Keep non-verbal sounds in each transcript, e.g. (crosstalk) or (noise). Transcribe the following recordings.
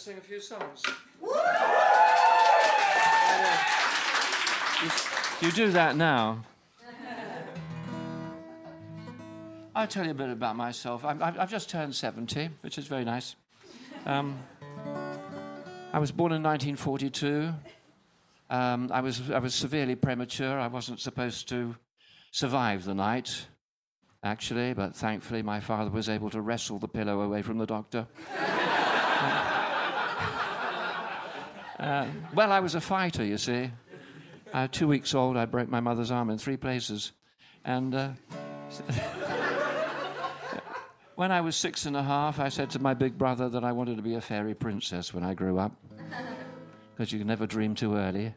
sing a few songs. you, you do that now. (laughs) I'll tell you a bit about myself. i have just turned 70, which is very nice. Um, I was born in 1942. Um, I, was, I was severely premature. I wasn't supposed to survive the night, actually, but thankfully my father was able to wrestle the pillow away from the doctor. (laughs) uh, well, I was a fighter, you see. Uh, two weeks old, I broke my mother's arm in three places. And uh, (laughs) when I was six and a half, I said to my big brother that I wanted to be a fairy princess when I grew up. Because you can never dream too early.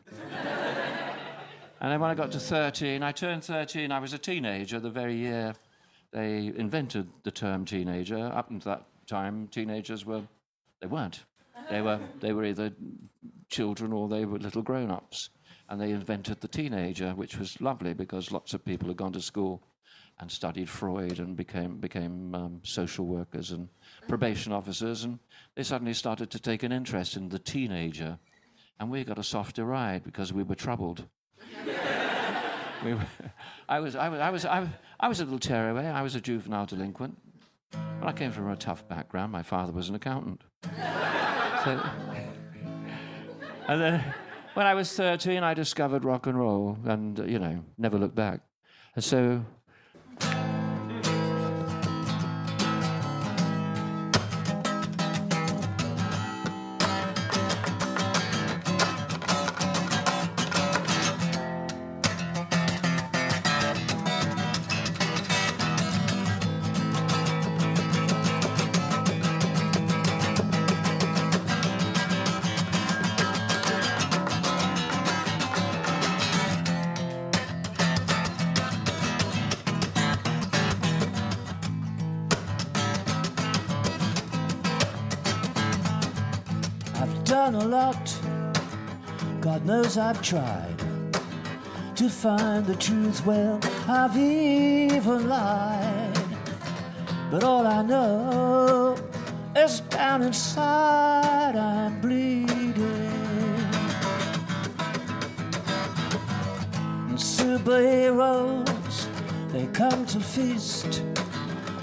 And then when I got to 13, I turned 13, I was a teenager the very year they invented the term teenager. Up until that time, teenagers were, they weren't. They were, they were either children or they were little grown ups. And they invented the teenager, which was lovely because lots of people had gone to school and studied Freud and became, became um, social workers and probation officers. And they suddenly started to take an interest in the teenager. And we got a softer ride because we were troubled (laughs) we were, I, was, I, was, I, was, I, I was a little tearaway. I was a juvenile delinquent. But I came from a tough background. My father was an accountant. (laughs) so, and then when I was 13, I discovered rock and roll and, you know, never looked back. And so done a lot. God knows I've tried to find the truth. Well, I've even lied. But all I know is down inside I'm bleeding. And superheroes, they come to feast,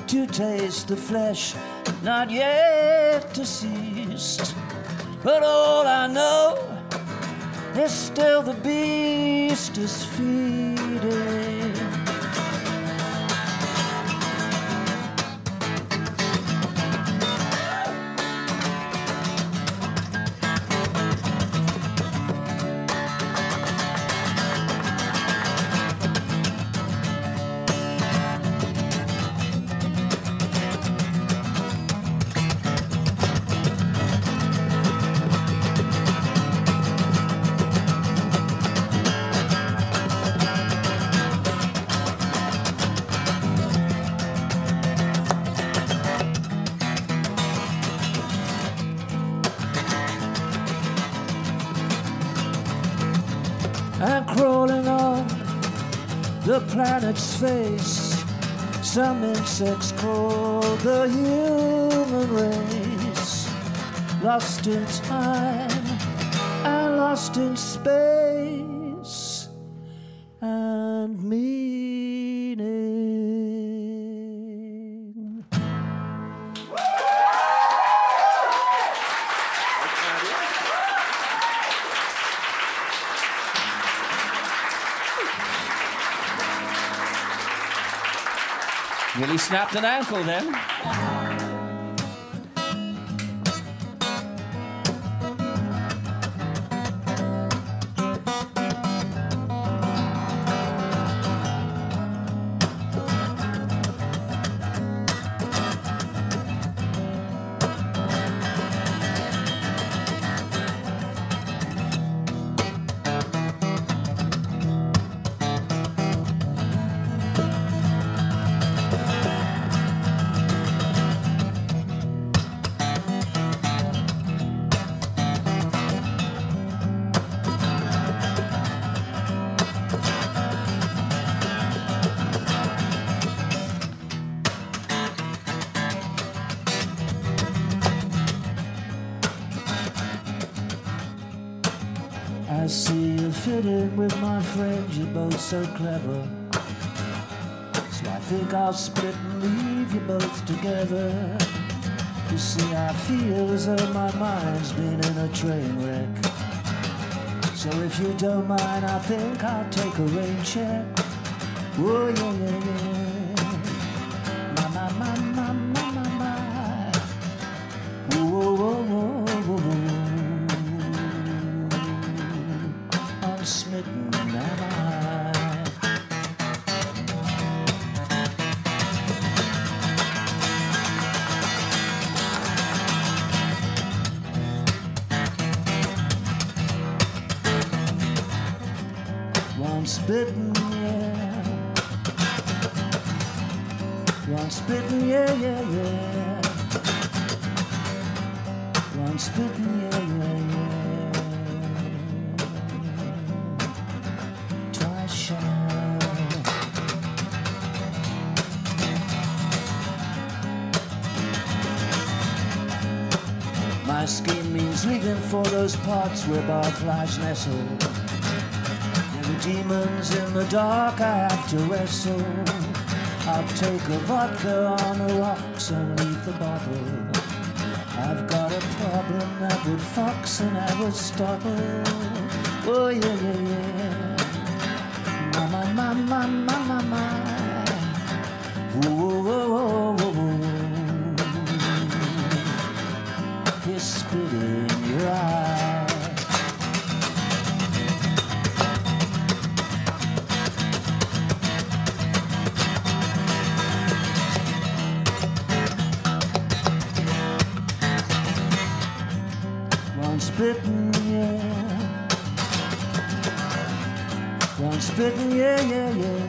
to taste the flesh, not yet deceased. But all I know is still the beast is feeding. Planet's face. Some insects call the human race. Lost in time and lost in space and meaning. Nearly snapped an ankle then. Friends, you're both so clever. So I think I'll split and leave you both together. You see, I feel as though my mind's been in a train wreck. So if you don't mind, I think I'll take a rain check. Oh yeah, yeah, yeah. My, my, my, my, my, my, my. Whoa, whoa, whoa, whoa, whoa. I'm smitten, One spitting, yeah, yeah, yeah. One spitting, yeah, yeah, yeah. Twice shy. My scheme means leaving for those parts where barflies nestle. There are demons in the dark I have to wrestle. I'll take a vodka on the rocks and leave the bottle. I've got a problem that would fox and Aristotle. Oh yeah, yeah, yeah. My, my, my, my, my, my. Whoa, whoa, whoa, whoa, whoa. He's spit in your eye. Spitting, yeah. One spitting, yeah, yeah, yeah.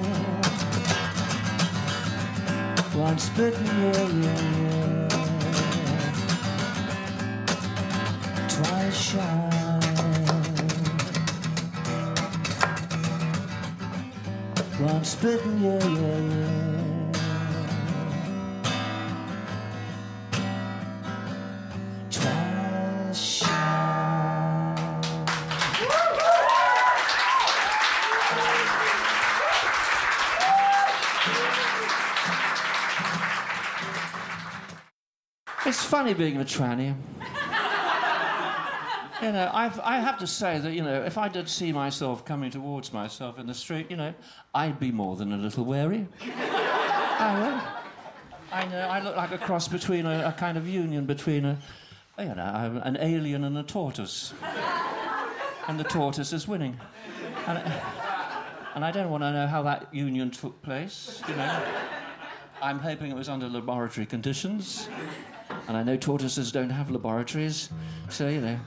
One spitting, yeah, yeah, yeah. Twice shy. One spitting, yeah, yeah, yeah. Funny being a tranny. you know, I've, I have to say that, you know, if I did see myself coming towards myself in the street, you know, I'd be more than a little wary. I know. I know. I look like a cross between a, a kind of union between a, you know, an alien and a tortoise. and the tortoise is winning. And, and I don't want to know how that union took place, you know. I'm hoping it was under laboratory conditions. And I know tortoises don't have laboratories, so you know,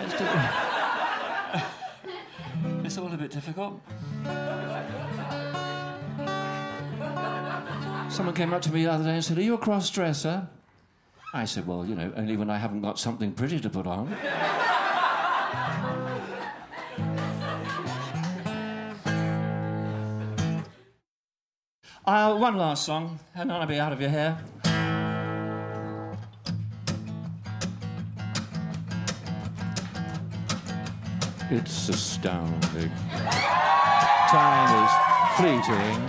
it's, (laughs) it's all a bit difficult. Someone came up to me the other day and said, Are you a cross dresser? I said, Well, you know, only when I haven't got something pretty to put on. Uh, one last song, and I'll be out of your hair. It's astounding. Time is fleeting.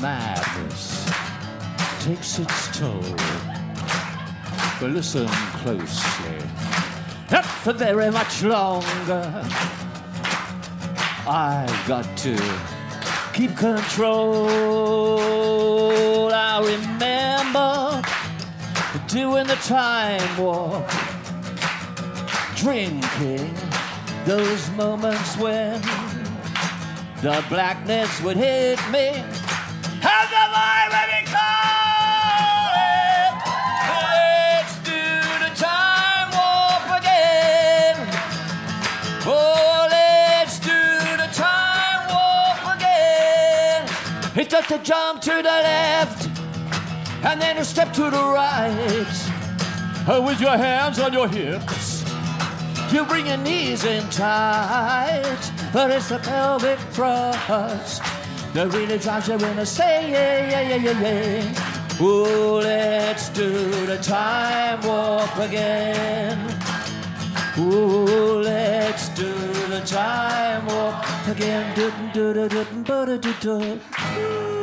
Madness takes its toll. But listen closely. Not for very much longer. I've got to keep control. I remember doing the time warp drinking those moments when the blackness would hit me. And the vibe would be calling. Let's do the time warp again. Oh, let's do the time warp again. It's just a jump to the left and then a step to the right. Uh, With your hands on your hips. You bring your knees in tight, but it's the pelvic thrust that really drives you in to say, yeah, yeah, yeah, yeah, yeah. Ooh, let's do the time warp again. Ooh, let's do the time walk again. Do do do do do do do do.